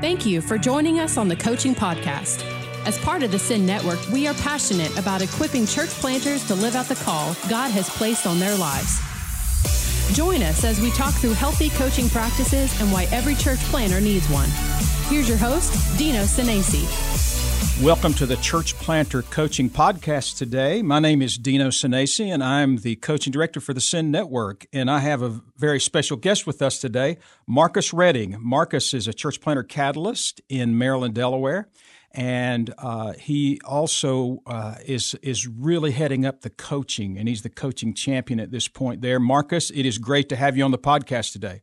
Thank you for joining us on the Coaching Podcast. As part of the Send Network, we are passionate about equipping church planters to live out the call God has placed on their lives. Join us as we talk through healthy coaching practices and why every church planter needs one. Here's your host, Dino Senesi. Welcome to the Church Planter Coaching Podcast today. My name is Dino Senesi, and I'm the coaching director for the Send Network. And I have a very special guest with us today, Marcus Redding. Marcus is a church planter catalyst in Maryland, Delaware and uh, he also uh, is is really heading up the coaching, and he's the coaching champion at this point. There, Marcus, it is great to have you on the podcast today.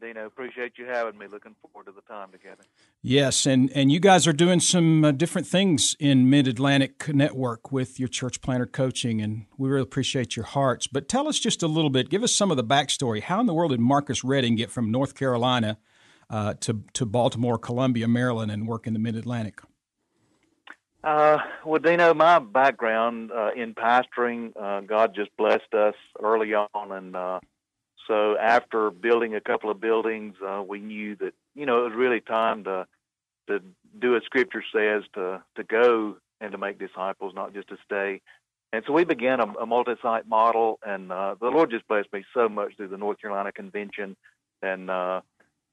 Dino, appreciate you having me. Looking forward to the time together. Yes, and and you guys are doing some uh, different things in Mid Atlantic Network with your church planter coaching, and we really appreciate your hearts. But tell us just a little bit. Give us some of the backstory. How in the world did Marcus Redding get from North Carolina? uh, to to Baltimore, Columbia, Maryland, and work in the Mid Atlantic? Uh, well, Dino, my background uh, in pastoring, uh, God just blessed us early on, and uh, so after building a couple of buildings, uh, we knew that you know it was really time to to do as Scripture says to to go and to make disciples, not just to stay. And so we began a, a multi-site model, and uh, the Lord just blessed me so much through the North Carolina Convention, and uh,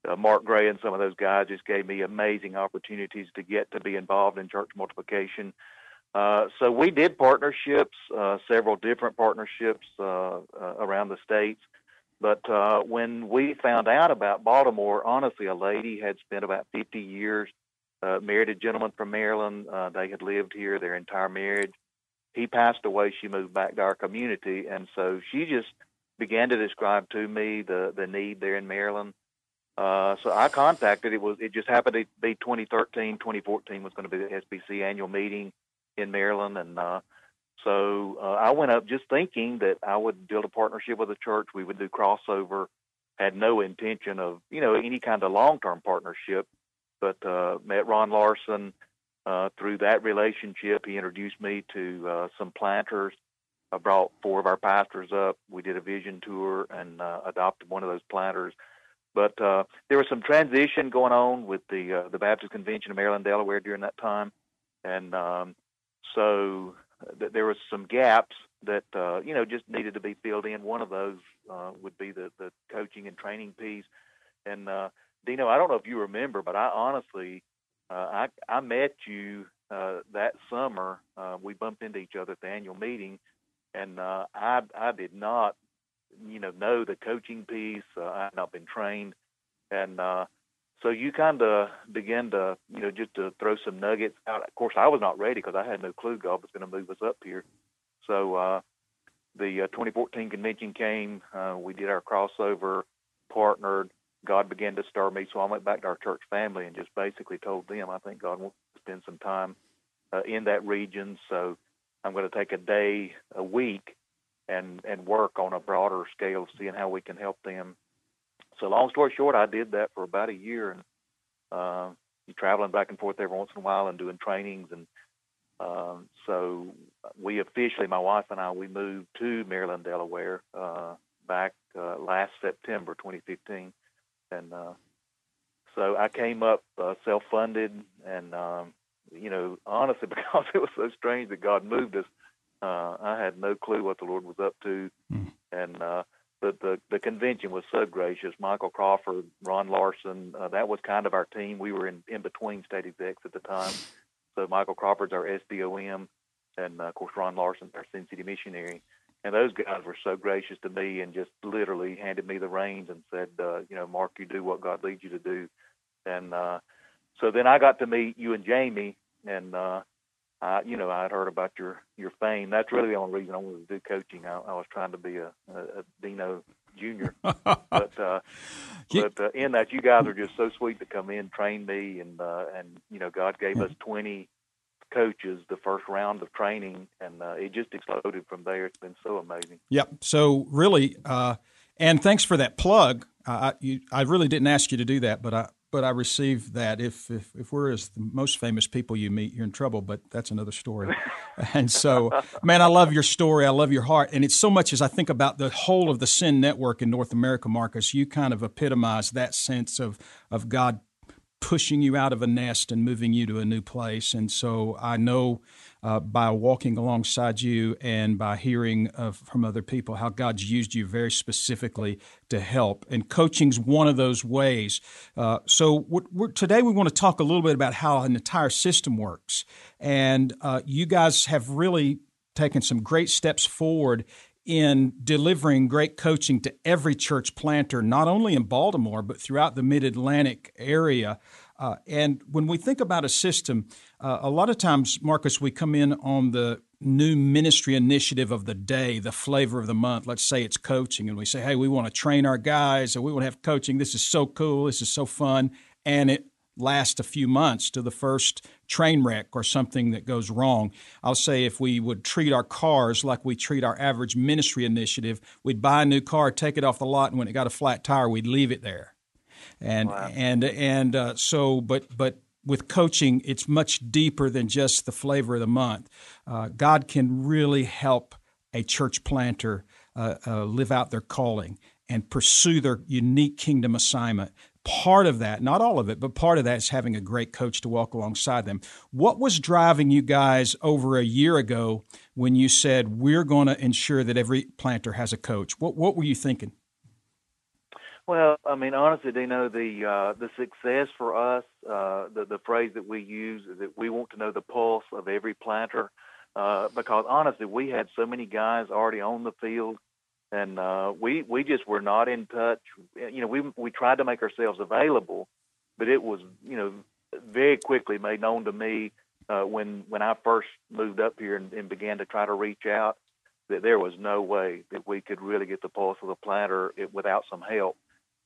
uh, Mark Gray and some of those guys just gave me amazing opportunities to get to be involved in church multiplication. Uh, so we did partnerships, uh, several different partnerships uh, uh, around the states. But uh, when we found out about Baltimore, honestly, a lady had spent about 50 years, married a gentleman from Maryland. they had lived here their entire marriage. He passed away. She moved back to our community, and so she just began to describe to me the the need there in Maryland. Uh, so I contacted. It was it just happened to be 2013, 2014 was going to be the SBC annual meeting in Maryland, and uh, so uh, I went up just thinking that I would build a partnership with a church. We would do crossover. Had no intention of you know any kind of long term partnership, but uh, met Ron Larson uh, through that relationship. He introduced me to uh, some planters. I brought four of our pastors up. We did a vision tour and uh, adopted one of those planters but uh, there was some transition going on with the uh, the Baptist Convention of Maryland, Delaware during that time, and um, so th- there was some gaps that uh, you know just needed to be filled in. One of those uh, would be the the coaching and training piece. And uh, Dino, I don't know if you remember, but I honestly uh, I I met you uh, that summer. Uh, we bumped into each other at the annual meeting, and I I did not you know know the coaching piece. I've not been trained, and so you kind of begin to you know just to throw some nuggets out. Of course, I was not ready because I had no clue God was going to move us up here. So uh, the uh, 2014 convention came. Uh, we did our crossover, partnered. God began to stir me, so I went back to our church family and just basically told them I think God wants to spend some time uh, in that region. So I'm going to take a day a week and and work on a broader scale, seeing how we can help them. So long story short, I did that for about a year, and uh, traveling back and forth every once in a while and doing trainings, and uh, so we officially, my wife and I, we moved to Maryland, Delaware, uh, back uh, last September 2015, and uh, so I came up uh, self-funded, and um, you know, honestly, because it was so strange that God moved us uh, I had no clue what the Lord was up to, mm. and uh, the, the the convention was so gracious. Michael Crawford, Ron Larson, uh, that was kind of our team. We were in in between state execs at the time. So Michael Crawford's our SDOM, and uh, of course Ron Larson's our Send City missionary. And those guys were so gracious to me and just literally handed me the reins and said, uh, you know, Mark, you do what God leads you to do. And uh, so then I got to meet you and Jamie, and uh, I, you know, I'd heard about your your fame. That's really the only reason I wanted to do coaching. I, I was trying to be a, a, a Dino Junior, but uh, but uh, in that, you guys are just so sweet to come in, train me, and uh, and you know, God gave us twenty coaches the first round of training, and uh, it just exploded from there. It's been so amazing. Yep. So really, uh, and thanks for that plug. I, you, I really didn't ask you to do that, but I, but I received that. If, if if we're as the most famous people you meet, you're in trouble. But that's another story. and so, man, I love your story. I love your heart, and it's so much as I think about the whole of the send Network in North America, Marcus. You kind of epitomize that sense of of God pushing you out of a nest and moving you to a new place. And so I know uh, by walking alongside you and by hearing from other people how God's used you very specifically to help. And coaching's one of those ways. Uh, so we're, we're, today we want to talk a little bit about how an entire system works. And uh, you guys have really taken some great steps forward in delivering great coaching to every church planter, not only in Baltimore, but throughout the mid Atlantic area. Uh, and when we think about a system, uh, a lot of times, Marcus, we come in on the new ministry initiative of the day, the flavor of the month. Let's say it's coaching, and we say, hey, we want to train our guys, or we want to have coaching. This is so cool. This is so fun. And it lasts a few months to the first train wreck or something that goes wrong. I'll say if we would treat our cars like we treat our average ministry initiative, we'd buy a new car, take it off the lot, and when it got a flat tire, we'd leave it there. And wow. and and uh, so, but but with coaching, it's much deeper than just the flavor of the month. Uh, God can really help a church planter uh, uh, live out their calling and pursue their unique kingdom assignment. Part of that, not all of it, but part of that is having a great coach to walk alongside them. What was driving you guys over a year ago when you said, We're going to ensure that every planter has a coach? What, what were you thinking? Well, I mean, honestly, Dino, the uh, the success for us, uh, the the phrase that we use is that we want to know the pulse of every planter, uh, because honestly, we had so many guys already on the field, and uh, we we just were not in touch. You know, we we tried to make ourselves available, but it was you know very quickly made known to me uh, when when I first moved up here and, and began to try to reach out that there was no way that we could really get the pulse of the planter without some help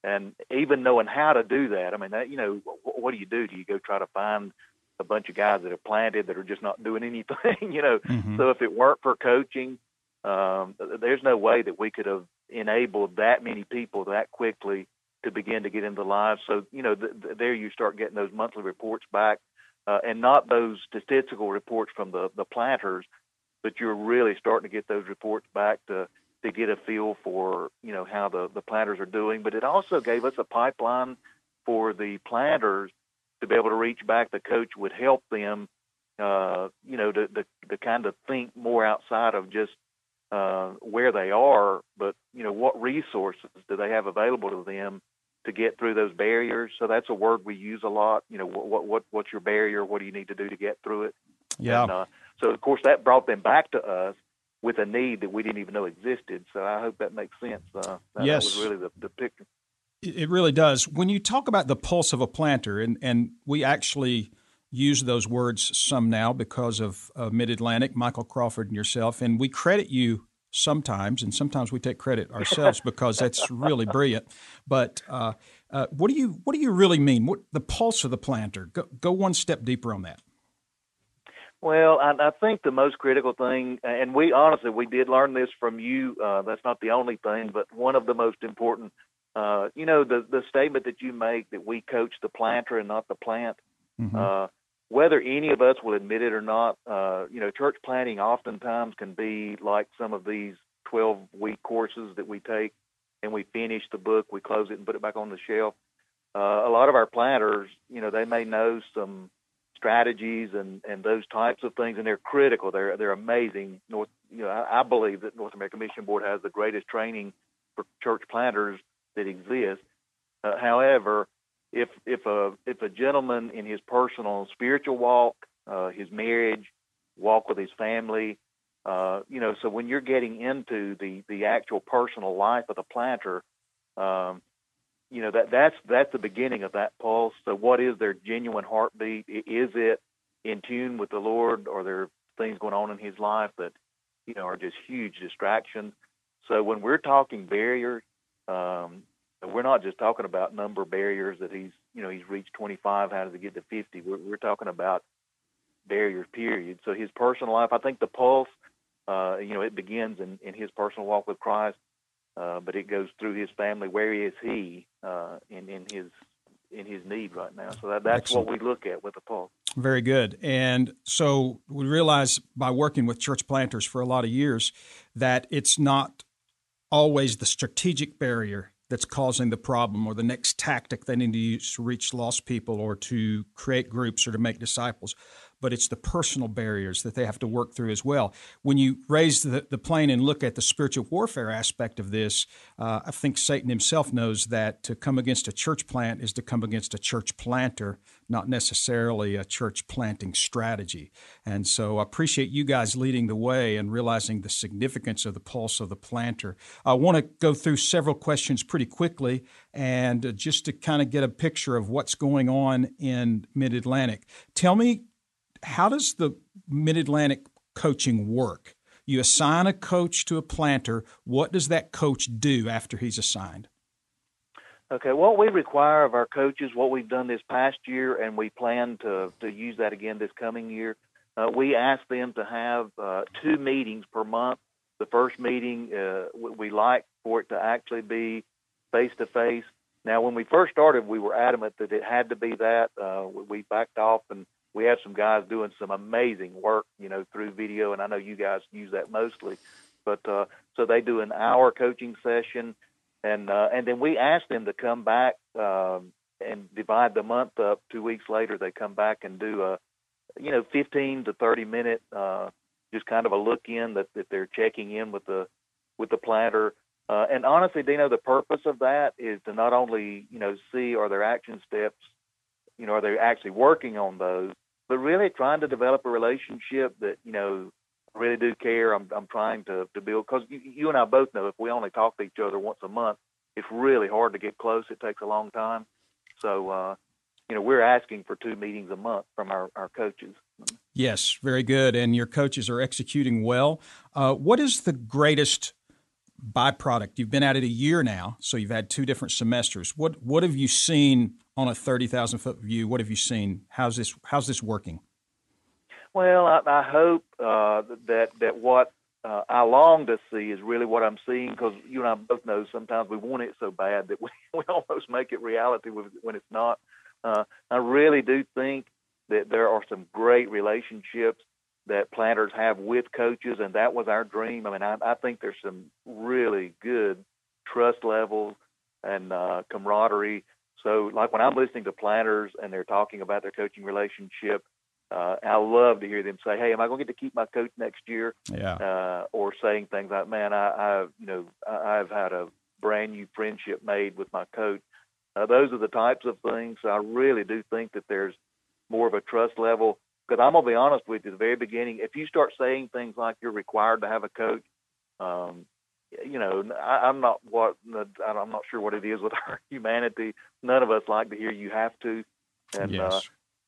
and even knowing how to do that. I mean, that, you know, what do you do? Do you go try to find a bunch of guys that have planted that are just not doing anything? you know, mm-hmm. so if it weren't for coaching, um, there's no way that we could have enabled that many people that quickly to begin to get into lives. So, you know, th- th- there you start getting those monthly reports back, uh, and not those statistical reports from the the planters, but you're really starting to get those reports back to to get a feel for you know how the the planters are doing. But it also gave us a pipeline for the planters to be able to reach back. The coach would help them, uh, you know, to, to to kind of think more outside of just uh, where they are, but you know what resources do they have available to them to get through those barriers. So that's a word we use a lot. You know, what what what's your barrier? What do you need to do to get through it? Yeah. And, uh, so of course that brought them back to us with a need that we didn't even know existed. So I hope that makes sense. Uh, that, yes. That was really the, the picture. It really does. When you talk about the pulse of a planter, and, and we actually use those words some now because of uh, Mid Atlantic, Michael Crawford, and yourself, and we credit you sometimes, and sometimes we take credit ourselves because that's really brilliant. But uh, uh, what do you what do you really mean? What the pulse of the planter? Go, go one step deeper on that. Well, I, I think the most critical thing, and we honestly we did learn this from you. Uh, that's not the only thing, but one of the most important. Uh, you know, the the statement that you make that we coach the planter and not the plant. Mm-hmm. Uh, whether any of us will admit it or not, uh, you know, church planting oftentimes can be like some of these 12 week courses that we take and we finish the book, we close it and put it back on the shelf. Uh, a lot of our planters, you know, they may know some strategies and, and those types of things, and they're critical. They're they're amazing. North, you know, I, I believe that North American Mission Board has the greatest training for church planters that exists. Uh, however, if if a if a gentleman in his personal spiritual walk, uh, his marriage, walk with his family, uh, you know, so when you're getting into the the actual personal life of the planter, um, you know that that's that's the beginning of that pulse. So, what is their genuine heartbeat? Is it in tune with the Lord, or there things going on in His life that you know are just huge distractions? So, when we're talking barriers, um, we're not just talking about number barriers that he's you know he's reached 25. How does he get to 50? We're, we're talking about barriers. Period. So, his personal life. I think the pulse. Uh, you know, it begins in, in his personal walk with Christ uh, but it goes through his family. Where is he uh, in in his in his need right now? So that, that's Excellent. what we look at with the pulse. Very good. And so we realize by working with church planters for a lot of years that it's not always the strategic barrier that's causing the problem or the next tactic they need to use to reach lost people or to create groups or to make disciples but it's the personal barriers that they have to work through as well. When you raise the, the plane and look at the spiritual warfare aspect of this, uh, I think Satan himself knows that to come against a church plant is to come against a church planter, not necessarily a church planting strategy. And so I appreciate you guys leading the way and realizing the significance of the pulse of the planter. I want to go through several questions pretty quickly and just to kind of get a picture of what's going on in Mid Atlantic. Tell me how does the Mid Atlantic coaching work? You assign a coach to a planter. What does that coach do after he's assigned? Okay, what we require of our coaches, what we've done this past year, and we plan to, to use that again this coming year, uh, we ask them to have uh, two meetings per month. The first meeting, uh, we like for it to actually be face to face. Now, when we first started, we were adamant that it had to be that. Uh, we backed off and we have some guys doing some amazing work, you know, through video, and I know you guys use that mostly. But uh, so they do an hour coaching session, and uh, and then we ask them to come back um, and divide the month up. Two weeks later, they come back and do a, you know, 15 to 30 minute, uh, just kind of a look in that, that they're checking in with the with the planter. Uh, and honestly, Dino, the purpose of that is to not only you know see are their action steps, you know, are they actually working on those, but really trying to develop a relationship that you know really do care. I'm I'm trying to to build because you, you and I both know if we only talk to each other once a month, it's really hard to get close. It takes a long time. So uh, you know we're asking for two meetings a month from our our coaches. Yes, very good, and your coaches are executing well. Uh, what is the greatest byproduct? You've been at it a year now, so you've had two different semesters. What what have you seen on a thirty thousand foot view? What have you seen? How's this How's this working? Well, I, I hope uh, that that what uh, I long to see is really what I'm seeing because you and I both know sometimes we want it so bad that we, we almost make it reality when it's not. Uh, I really do think that there are some great relationships that planters have with coaches, and that was our dream. I mean, I, I think there's some really good trust levels and uh, camaraderie. So, like when I'm listening to planners and they're talking about their coaching relationship, uh, I love to hear them say, "Hey, am I going to get to keep my coach next year?" Yeah. Uh, or saying things like, "Man, I, I, you know, I, I've had a brand new friendship made with my coach." Uh, those are the types of things. I really do think that there's more of a trust level because I'm gonna be honest with you, at the very beginning, if you start saying things like you're required to have a coach, um, you know, I, I'm not what I'm not sure what it is with our humanity. None of us like to hear you have to, and yes. uh,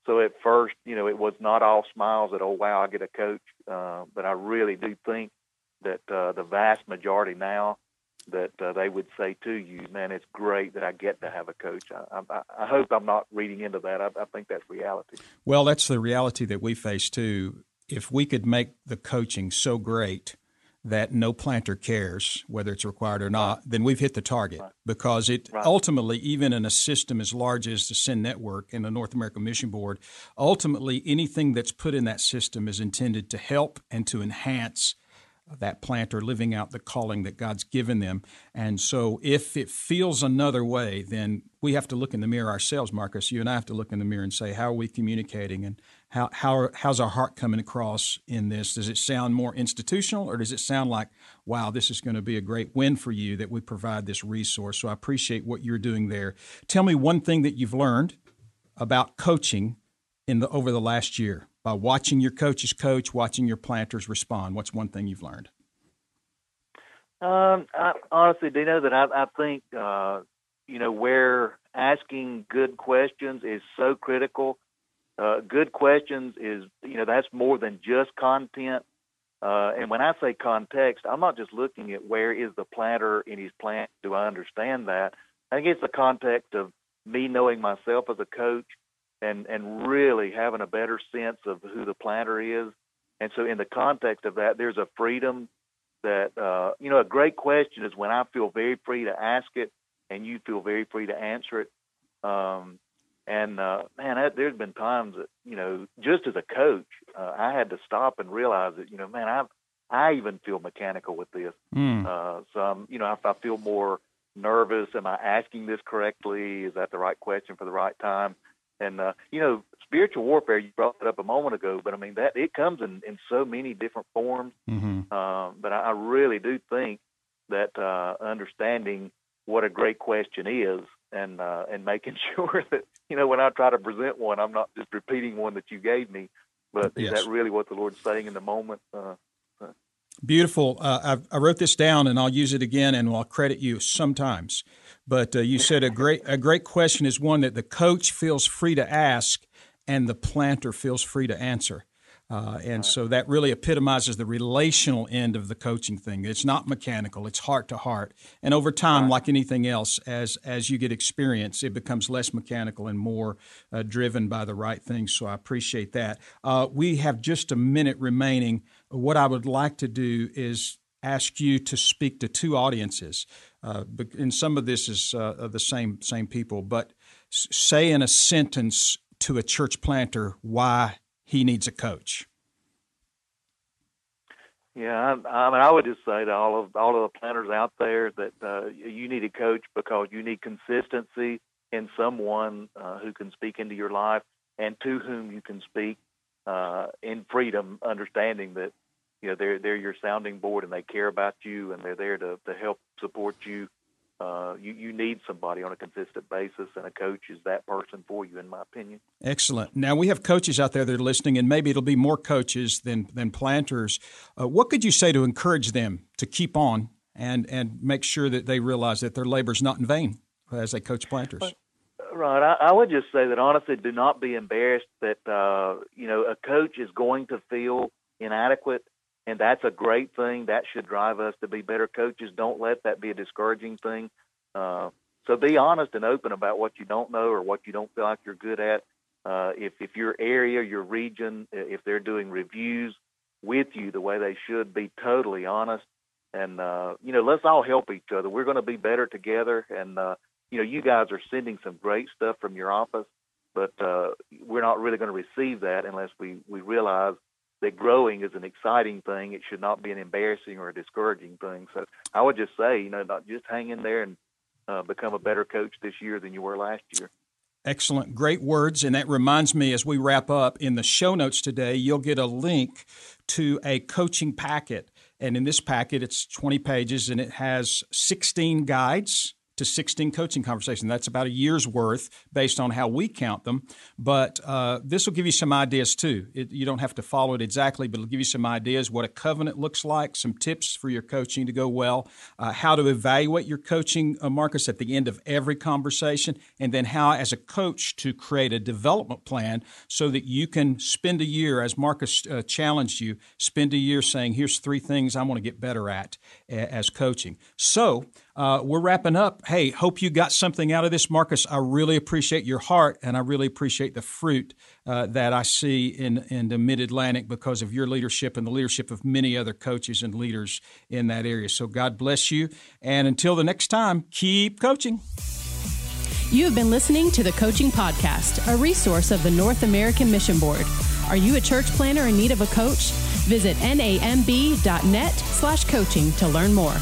so at first, you know, it was not all smiles that oh wow I get a coach, uh, but I really do think that uh, the vast majority now that uh, they would say to you, "Man, it's great that I get to have a coach." I, I, I hope I'm not reading into that. I, I, think that's reality. Well, that's the reality that we face too. If we could make the coaching so great that no planter cares whether it's required or not, right. then we've hit the target right. because it right. ultimately, even in a system as large as the Send Network and the North American Mission Board, ultimately anything that's put in that system is intended to help and to enhance that planter living out the calling that God's given them. And so if it feels another way, then we have to look in the mirror ourselves, Marcus. You and I have to look in the mirror and say, how are we communicating and how, how how's our heart coming across in this? Does it sound more institutional or does it sound like, wow, this is going to be a great win for you that we provide this resource? So I appreciate what you're doing there. Tell me one thing that you've learned about coaching in the over the last year by watching your coaches coach, watching your planters respond? What's one thing you've learned? Um, I, honestly, Dino, that I, I think uh, you know where asking good questions is so critical. Uh, good questions is you know that's more than just content. Uh, and when I say context, I'm not just looking at where is the planter in his plant. Do I understand that? I think it's the context of me knowing myself as a coach and and really having a better sense of who the planter is. And so, in the context of that, there's a freedom that uh, you know. A great question is when I feel very free to ask it, and you feel very free to answer it. Um, and uh, man, that, there's been times that you know, just as a coach, uh, I had to stop and realize that you know, man, I I even feel mechanical with this. Mm. Uh, so I'm, you know, I, I feel more nervous? Am I asking this correctly? Is that the right question for the right time? And uh, you know, spiritual warfare. You brought it up a moment ago, but I mean that it comes in in so many different forms. Mm-hmm. Um, but I, I really do think that uh, understanding what a great question is and uh, and making sure that you know when I try to present one, I'm not just repeating one that you gave me, but yes. is that really what the Lord's saying in the moment? Uh, uh. Beautiful. Uh, I, I, wrote this down, and I'll use it again, and I'll credit you sometimes. But uh, you said a great a great question is one that the coach feels free to ask, and the planter feels free to answer. Uh, and so that really epitomizes the relational end of the coaching thing. It's not mechanical; it's heart to heart. And over time, like anything else, as as you get experience, it becomes less mechanical and more uh, driven by the right things. So I appreciate that. Uh, we have just a minute remaining. What I would like to do is ask you to speak to two audiences. Uh, and some of this is uh, the same same people, but say in a sentence to a church planter why he needs a coach? Yeah, I, I mean, I would just say to all of all of the planners out there that uh, you need a coach because you need consistency in someone uh, who can speak into your life and to whom you can speak uh, in freedom, understanding that you know they're they're your sounding board and they care about you and they're there to to help support you uh, you, you need somebody on a consistent basis, and a coach is that person for you, in my opinion. Excellent. Now, we have coaches out there that are listening, and maybe it'll be more coaches than, than planters. Uh, what could you say to encourage them to keep on and, and make sure that they realize that their labor is not in vain as they coach planters? Right. I, I would just say that honestly, do not be embarrassed that uh, you know a coach is going to feel inadequate and that's a great thing. That should drive us to be better coaches. Don't let that be a discouraging thing. Uh, so be honest and open about what you don't know or what you don't feel like you're good at. Uh, if if your area, your region, if they're doing reviews with you the way they should, be totally honest. And uh, you know, let's all help each other. We're going to be better together. And uh, you know, you guys are sending some great stuff from your office, but uh, we're not really going to receive that unless we we realize that growing is an exciting thing. It should not be an embarrassing or a discouraging thing. So I would just say, you know, not just hang in there and uh, become a better coach this year than you were last year. Excellent. Great words. And that reminds me, as we wrap up, in the show notes today, you'll get a link to a coaching packet. And in this packet, it's 20 pages and it has 16 guides to 16 coaching conversations. That's about a year's worth based on how we count them. But uh, this will give you some ideas too. It, you don't have to follow it exactly, but it'll give you some ideas what a covenant looks like, some tips for your coaching to go well, uh, how to evaluate your coaching, uh, Marcus, at the end of every conversation, and then how, as a coach, to create a development plan so that you can spend a year, as Marcus uh, challenged you, spend a year saying, here's three things I want to get better at as coaching. So, uh, we're wrapping up. Hey, hope you got something out of this, Marcus. I really appreciate your heart, and I really appreciate the fruit uh, that I see in in the Mid Atlantic because of your leadership and the leadership of many other coaches and leaders in that area. So God bless you, and until the next time, keep coaching. You have been listening to the Coaching Podcast, a resource of the North American Mission Board. Are you a church planner in need of a coach? Visit namb.net slash coaching to learn more.